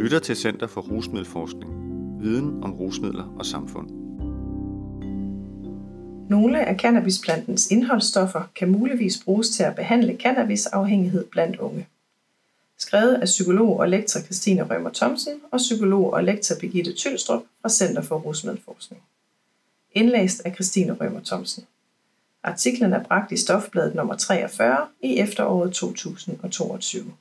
lytter til Center for Rusmiddelforskning. Viden om rusmidler og samfund. Nogle af cannabisplantens indholdsstoffer kan muligvis bruges til at behandle cannabisafhængighed blandt unge. Skrevet af psykolog og lektor Christine Rømer Thomsen og psykolog og lektor Birgitte Tylstrup fra Center for Rusmiddelforskning. Indlæst af Christine Rømer Thomsen. Artiklen er bragt i Stofbladet nummer 43 i efteråret 2022.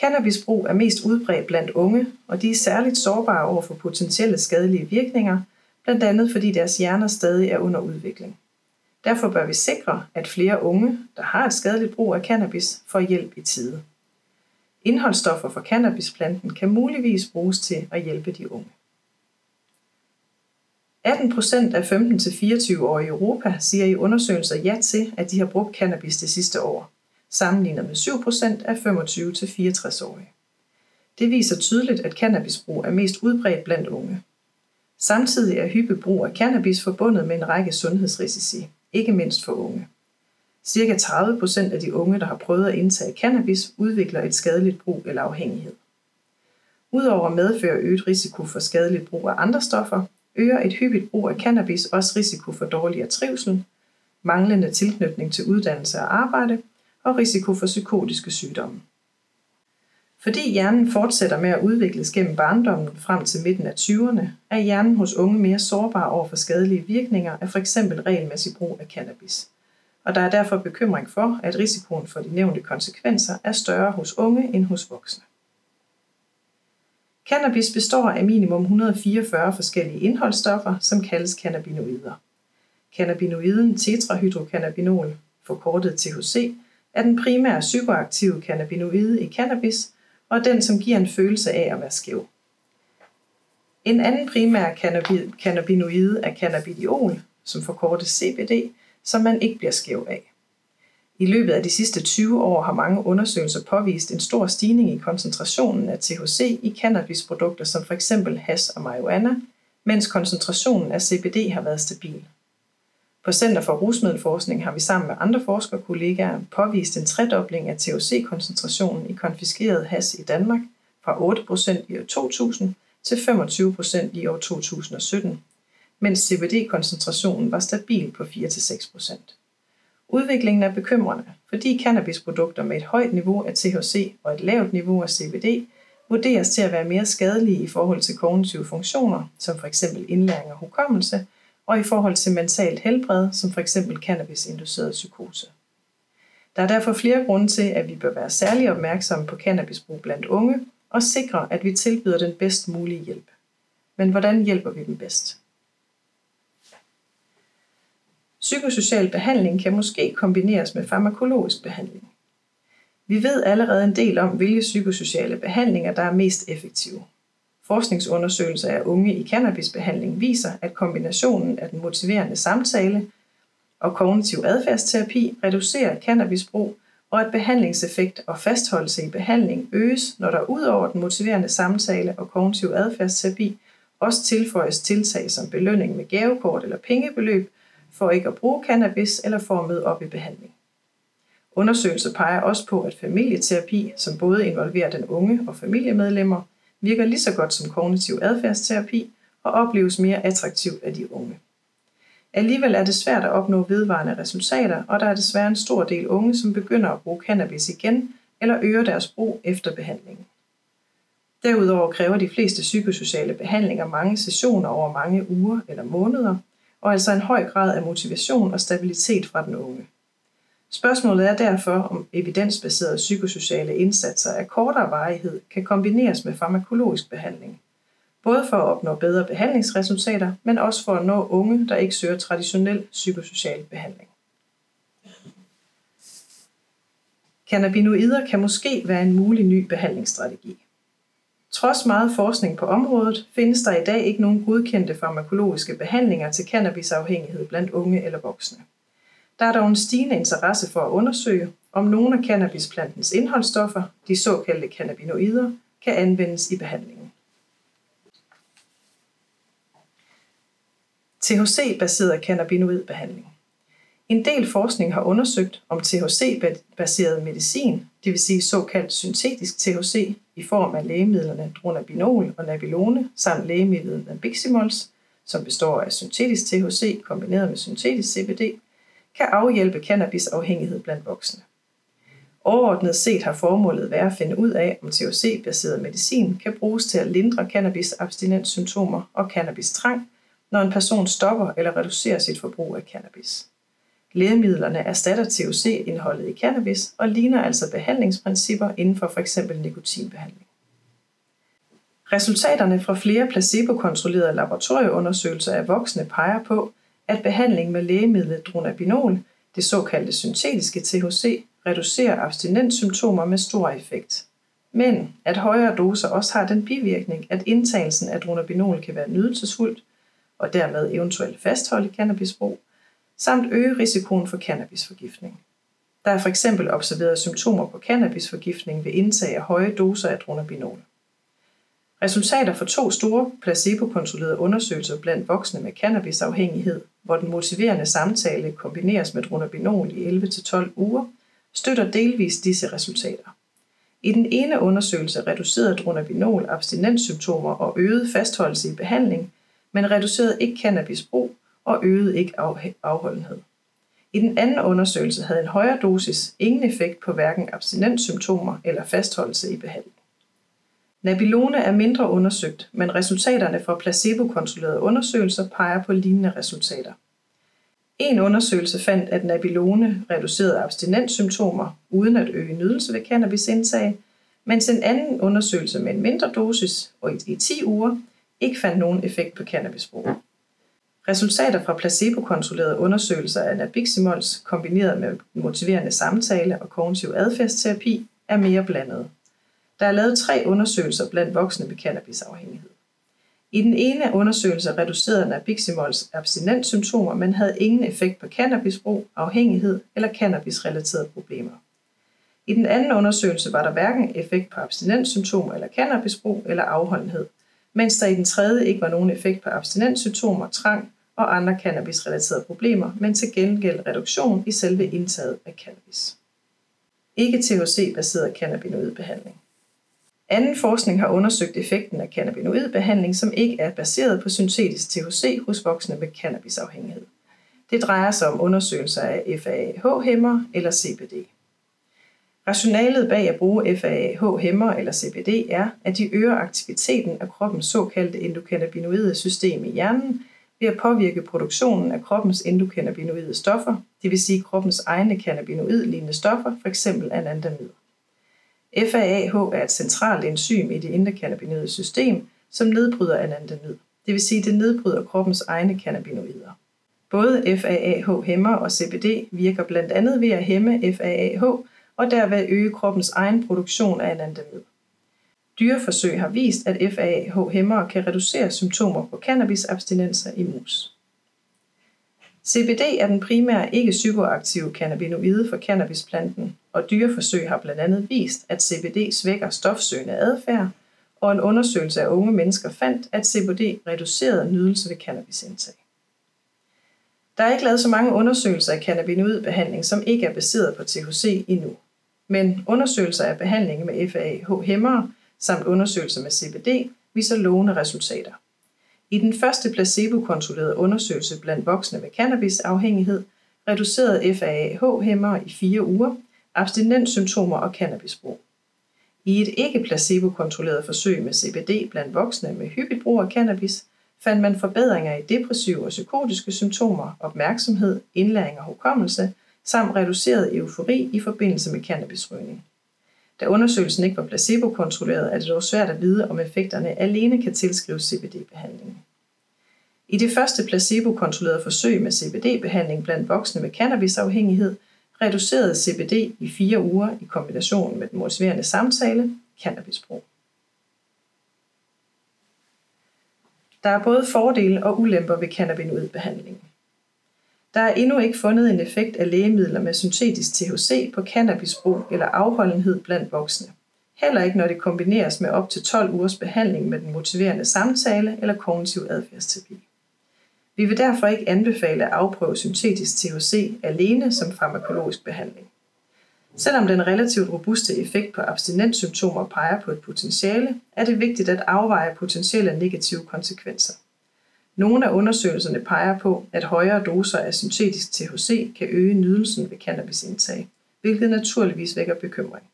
Cannabisbrug er mest udbredt blandt unge, og de er særligt sårbare over for potentielle skadelige virkninger, blandt andet fordi deres hjerner stadig er under udvikling. Derfor bør vi sikre, at flere unge, der har et skadeligt brug af cannabis, får hjælp i tide. Indholdsstoffer fra cannabisplanten kan muligvis bruges til at hjælpe de unge. 18 procent af 15-24-årige i Europa siger i undersøgelser ja til, at de har brugt cannabis det sidste år, sammenlignet med 7% af 25-64-årige. Det viser tydeligt, at cannabisbrug er mest udbredt blandt unge. Samtidig er hyppig brug af cannabis forbundet med en række sundhedsrisici, ikke mindst for unge. Cirka 30 procent af de unge, der har prøvet at indtage cannabis, udvikler et skadeligt brug eller afhængighed. Udover at medføre øget risiko for skadeligt brug af andre stoffer, øger et hyppigt brug af cannabis også risiko for dårligere trivsel, manglende tilknytning til uddannelse og arbejde og risiko for psykotiske sygdomme. Fordi hjernen fortsætter med at udvikles gennem barndommen frem til midten af 20'erne, er hjernen hos unge mere sårbar over for skadelige virkninger af f.eks. regelmæssig brug af cannabis. Og der er derfor bekymring for, at risikoen for de nævnte konsekvenser er større hos unge end hos voksne. Cannabis består af minimum 144 forskellige indholdsstoffer, som kaldes cannabinoider. Cannabinoiden tetrahydrocannabinol, forkortet THC, er den primære psykoaktive cannabinoide i cannabis, og den, som giver en følelse af at være skæv. En anden primær cannabinoide er cannabidiol, som forkortes CBD, som man ikke bliver skæv af. I løbet af de sidste 20 år har mange undersøgelser påvist en stor stigning i koncentrationen af THC i cannabisprodukter som f.eks. hash og marijuana, mens koncentrationen af CBD har været stabil. På Center for Rusmiddelforskning har vi sammen med andre forskerkollegaer påvist en tredobling af THC-koncentrationen i konfiskeret has i Danmark fra 8% i år 2000 til 25% i år 2017, mens CBD-koncentrationen var stabil på 4-6%. Udviklingen er bekymrende, fordi cannabisprodukter med et højt niveau af THC og et lavt niveau af CBD vurderes til at være mere skadelige i forhold til kognitive funktioner, som f.eks. indlæring og hukommelse, og i forhold til mentalt helbred, som f.eks. cannabis-induceret psykose. Der er derfor flere grunde til, at vi bør være særlig opmærksomme på cannabisbrug blandt unge og sikre, at vi tilbyder den bedst mulige hjælp. Men hvordan hjælper vi dem bedst? Psykosocial behandling kan måske kombineres med farmakologisk behandling. Vi ved allerede en del om, hvilke psykosociale behandlinger, der er mest effektive. Forskningsundersøgelser af unge i cannabisbehandling viser, at kombinationen af den motiverende samtale og kognitiv adfærdsterapi reducerer cannabisbrug, og at behandlingseffekt og fastholdelse i behandling øges, når der ud over den motiverende samtale og kognitiv adfærdsterapi også tilføjes tiltag som belønning med gavekort eller pengebeløb, for ikke at bruge cannabis eller for at møde op i behandling. Undersøgelser peger også på, at familieterapi, som både involverer den unge og familiemedlemmer, virker lige så godt som kognitiv adfærdsterapi og opleves mere attraktiv af de unge. Alligevel er det svært at opnå vedvarende resultater, og der er desværre en stor del unge, som begynder at bruge cannabis igen eller øger deres brug efter behandlingen. Derudover kræver de fleste psykosociale behandlinger mange sessioner over mange uger eller måneder, og altså en høj grad af motivation og stabilitet fra den unge. Spørgsmålet er derfor, om evidensbaserede psykosociale indsatser af kortere varighed kan kombineres med farmakologisk behandling. Både for at opnå bedre behandlingsresultater, men også for at nå unge, der ikke søger traditionel psykosocial behandling. Cannabinoider kan måske være en mulig ny behandlingsstrategi. Trods meget forskning på området findes der i dag ikke nogen godkendte farmakologiske behandlinger til cannabisafhængighed blandt unge eller voksne. Der er dog en stigende interesse for at undersøge, om nogle af cannabisplantens indholdsstoffer, de såkaldte cannabinoider, kan anvendes i behandlingen. THC-baseret cannabinoidbehandling. En del forskning har undersøgt, om THC-baseret medicin, det vil sige såkaldt syntetisk THC, i form af lægemidlerne dronabinol og nabilone, samt lægemidlet nabiximols, som består af syntetisk THC kombineret med syntetisk CBD, kan afhjælpe cannabisafhængighed blandt voksne. Overordnet set har formålet været at finde ud af, om THC-baseret medicin kan bruges til at lindre cannabis-abstinenssymptomer og cannabis-trang, når en person stopper eller reducerer sit forbrug af cannabis. Lægemidlerne erstatter THC-indholdet i cannabis og ligner altså behandlingsprincipper inden for f.eks. nikotinbehandling. Resultaterne fra flere placebo-kontrollerede laboratorieundersøgelser af voksne peger på, at behandling med lægemidlet dronabinol, det såkaldte syntetiske THC, reducerer abstinenssymptomer med stor effekt. Men at højere doser også har den bivirkning, at indtagelsen af dronabinol kan være nydelsesfuldt, og dermed eventuelt fastholde cannabisbrug, samt øge risikoen for cannabisforgiftning. Der er for eksempel observeret symptomer på cannabisforgiftning ved indtag af høje doser af dronabinol. Resultater fra to store placebo-kontrollerede undersøgelser blandt voksne med cannabisafhængighed, hvor den motiverende samtale kombineres med dronabinol i 11-12 uger, støtter delvis disse resultater. I den ene undersøgelse reducerede dronabinol abstinenssymptomer og øgede fastholdelse i behandling, men reducerede ikke cannabisbrug og øgede ikke afholdenhed. I den anden undersøgelse havde en højere dosis ingen effekt på hverken abstinenssymptomer eller fastholdelse i behandling. Nabilone er mindre undersøgt, men resultaterne fra placebo-kontrollerede undersøgelser peger på lignende resultater. En undersøgelse fandt, at nabilone reducerede abstinenssymptomer uden at øge nydelse ved cannabisindtag, mens en anden undersøgelse med en mindre dosis og i 10 uger ikke fandt nogen effekt på cannabisbrug. Resultater fra placebo-kontrollerede undersøgelser af nabiximols kombineret med motiverende samtale og kognitiv adfærdsterapi er mere blandede. Der er lavet tre undersøgelser blandt voksne med cannabisafhængighed. I den ene undersøgelse reducerede nabiximols abstinenssymptomer, men havde ingen effekt på cannabisbrug, afhængighed eller cannabisrelaterede problemer. I den anden undersøgelse var der hverken effekt på abstinenssymptomer eller cannabisbrug eller afholdenhed, mens der i den tredje ikke var nogen effekt på abstinenssymptomer, trang og andre cannabisrelaterede problemer, men til gengæld reduktion i selve indtaget af cannabis. Ikke THC-baseret cannabinoidbehandling. Anden forskning har undersøgt effekten af cannabinoidbehandling, som ikke er baseret på syntetisk THC hos voksne med cannabisafhængighed. Det drejer sig om undersøgelser af FAH-hæmmer eller CBD. Rationalet bag at bruge FAH-hæmmer eller CBD er, at de øger aktiviteten af kroppens såkaldte endokannabinoide system i hjernen ved at påvirke produktionen af kroppens endokannabinoide stoffer, det vil sige kroppens egne cannabinoid-lignende stoffer, f.eks. anandamid. FAAH er et centralt enzym i det endokannabinoide system, som nedbryder anandamid, det vil sige, det nedbryder kroppens egne cannabinoider. Både FAAH-hæmmer og CBD virker blandt andet ved at hæmme FAAH og derved øge kroppens egen produktion af anandamid. Dyreforsøg har vist, at FAAH hæmmere kan reducere symptomer på cannabisabstinenser i mus. CBD er den primære ikke-psykoaktive cannabinoide for cannabisplanten, og dyreforsøg har blandt andet vist, at CBD svækker stofsøgende adfærd, og en undersøgelse af unge mennesker fandt, at CBD reducerede nydelse ved cannabisindtag. Der er ikke lavet så mange undersøgelser af cannabinoidbehandling, som ikke er baseret på THC endnu. Men undersøgelser af behandling med FAH-hæmmere samt undersøgelser med CBD viser lovende resultater. I den første placebo-kontrollerede undersøgelse blandt voksne med cannabisafhængighed reducerede FAH-hæmmer i fire uger abstinenssymptomer og cannabisbrug. I et ikke placebo-kontrolleret forsøg med CBD blandt voksne med hyppig brug af cannabis fandt man forbedringer i depressive og psykotiske symptomer, opmærksomhed, indlæring og hukommelse, samt reduceret eufori i forbindelse med cannabisrygning. Da undersøgelsen ikke var placebo-kontrolleret, er det dog svært at vide, om effekterne alene kan tilskrives CBD-behandlingen. I det første placebo-kontrollerede forsøg med CBD-behandling blandt voksne med cannabisafhængighed, reducerede CBD i fire uger i kombination med den motiverende samtale cannabisbrug. Der er både fordele og ulemper ved cannabinoidbehandlingen. Der er endnu ikke fundet en effekt af lægemidler med syntetisk THC på cannabisbrug eller afholdenhed blandt voksne. Heller ikke når det kombineres med op til 12 ugers behandling med den motiverende samtale eller kognitiv adfærdsterapi. Vi vil derfor ikke anbefale at afprøve syntetisk THC alene som farmakologisk behandling. Selvom den relativt robuste effekt på abstinenssymptomer peger på et potentiale, er det vigtigt at afveje potentielle negative konsekvenser. Nogle af undersøgelserne peger på, at højere doser af syntetisk THC kan øge nydelsen ved cannabisindtag, hvilket naturligvis vækker bekymring.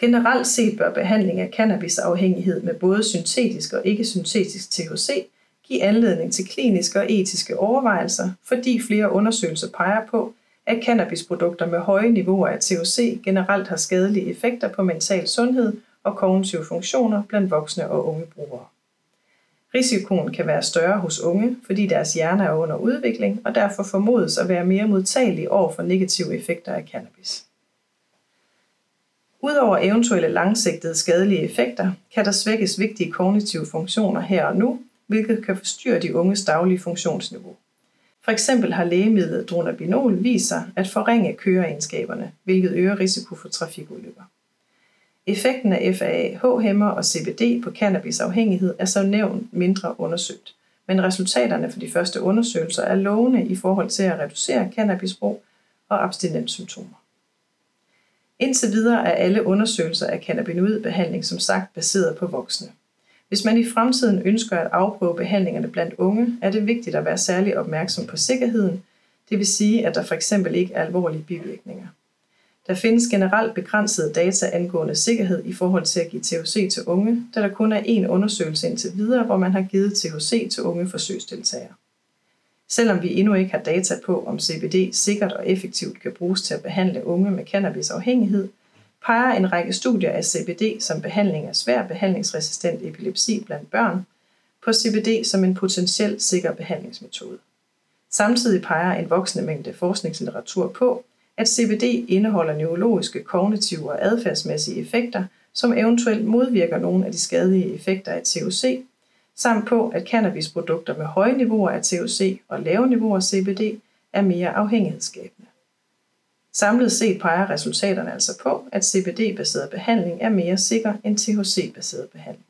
Generelt set bør behandling af cannabisafhængighed med både syntetisk og ikke-syntetisk THC give anledning til kliniske og etiske overvejelser, fordi flere undersøgelser peger på, at cannabisprodukter med høje niveauer af THC generelt har skadelige effekter på mental sundhed og kognitive funktioner blandt voksne og unge brugere. Risikoen kan være større hos unge, fordi deres hjerne er under udvikling og derfor formodes at være mere modtagelige over for negative effekter af cannabis. Udover eventuelle langsigtede skadelige effekter, kan der svækkes vigtige kognitive funktioner her og nu, hvilket kan forstyrre de unges daglige funktionsniveau. For eksempel har lægemidlet dronabinol vist sig at forringe køreegenskaberne, hvilket øger risiko for trafikulykker. Effekten af FAH-hæmmer og CBD på cannabisafhængighed er så nævnt mindre undersøgt, men resultaterne for de første undersøgelser er lovende i forhold til at reducere cannabisbrug og abstinenssymptomer. Indtil videre er alle undersøgelser af cannabinoidbehandling som sagt baseret på voksne. Hvis man i fremtiden ønsker at afprøve behandlingerne blandt unge, er det vigtigt at være særlig opmærksom på sikkerheden, det vil sige, at der for eksempel ikke er alvorlige bivirkninger. Der findes generelt begrænsede data angående sikkerhed i forhold til at give THC til unge, da der kun er én undersøgelse indtil videre, hvor man har givet THC til unge forsøgsdeltagere. Selvom vi endnu ikke har data på, om CBD sikkert og effektivt kan bruges til at behandle unge med cannabisafhængighed, peger en række studier af CBD som behandling af svær behandlingsresistent epilepsi blandt børn på CBD som en potentielt sikker behandlingsmetode. Samtidig peger en voksende mængde forskningslitteratur på, at CBD indeholder neurologiske, kognitive og adfærdsmæssige effekter, som eventuelt modvirker nogle af de skadelige effekter af THC, samt på, at cannabisprodukter med høje niveauer af THC og lave niveauer af CBD er mere afhængighedsskabende. Samlet set peger resultaterne altså på, at CBD-baseret behandling er mere sikker end THC-baseret behandling.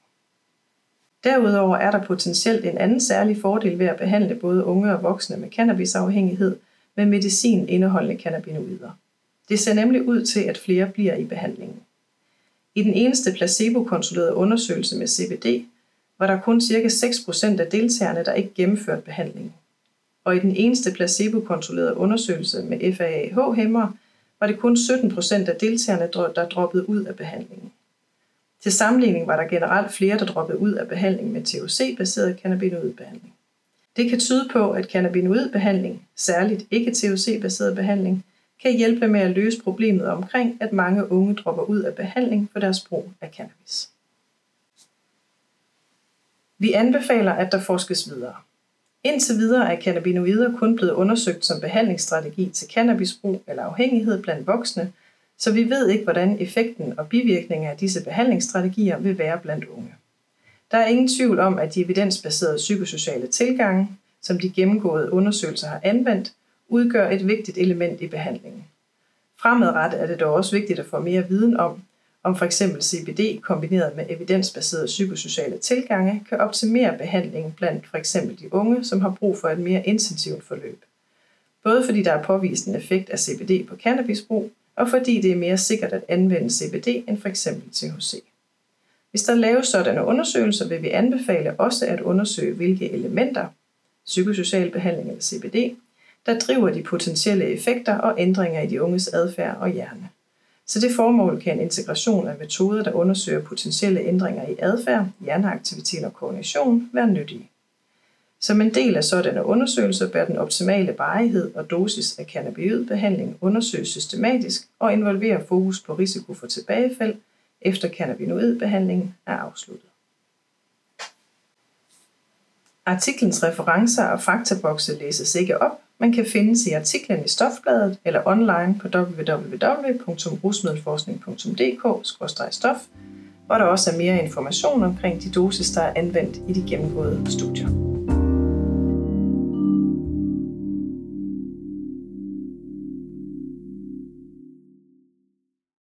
Derudover er der potentielt en anden særlig fordel ved at behandle både unge og voksne med cannabisafhængighed med medicin indeholdende cannabinoider. Det ser nemlig ud til, at flere bliver i behandlingen. I den eneste placebo-kontrollerede undersøgelse med CBD var der kun ca. 6% af deltagerne, der ikke gennemførte behandlingen. Og i den eneste placebo-kontrollerede undersøgelse med FAAH-hæmmer var det kun 17% af deltagerne, der droppede ud af behandlingen. Til sammenligning var der generelt flere, der droppede ud af behandling med THC-baseret cannabinoidbehandling. Det kan tyde på, at cannabinoidbehandling, særligt ikke THC-baseret behandling, kan hjælpe med at løse problemet omkring, at mange unge dropper ud af behandling for deres brug af cannabis. Vi anbefaler, at der forskes videre. Indtil videre er cannabinoider kun blevet undersøgt som behandlingsstrategi til cannabisbrug eller afhængighed blandt voksne, så vi ved ikke, hvordan effekten og bivirkninger af disse behandlingsstrategier vil være blandt unge. Der er ingen tvivl om, at de evidensbaserede psykosociale tilgange, som de gennemgåede undersøgelser har anvendt, udgør et vigtigt element i behandlingen. Fremadrettet er det dog også vigtigt at få mere viden om, om f.eks. CBD kombineret med evidensbaserede psykosociale tilgange kan optimere behandlingen blandt f.eks. de unge, som har brug for et mere intensivt forløb. Både fordi der er påvist en effekt af CBD på cannabisbrug, og fordi det er mere sikkert at anvende CBD end f.eks. THC. Hvis der laves sådanne undersøgelser, vil vi anbefale også at undersøge, hvilke elementer, psykosocial behandling eller CBD, der driver de potentielle effekter og ændringer i de unges adfærd og hjerne. Så det formål kan en integration af metoder, der undersøger potentielle ændringer i adfærd, hjerneaktivitet og koordination, være nyttige. Som en del af sådanne undersøgelser bør den optimale varighed og dosis af cannabinoidbehandling undersøges systematisk og involvere fokus på risiko for tilbagefald efter cannabinoidbehandlingen er afsluttet. Artiklens referencer og faktabokse læses ikke op, men kan findes i artiklen i Stofbladet eller online på www.rusmiddelforskning.dk-stof, hvor der også er mere information omkring de dosis, der er anvendt i de gennemgåede studier.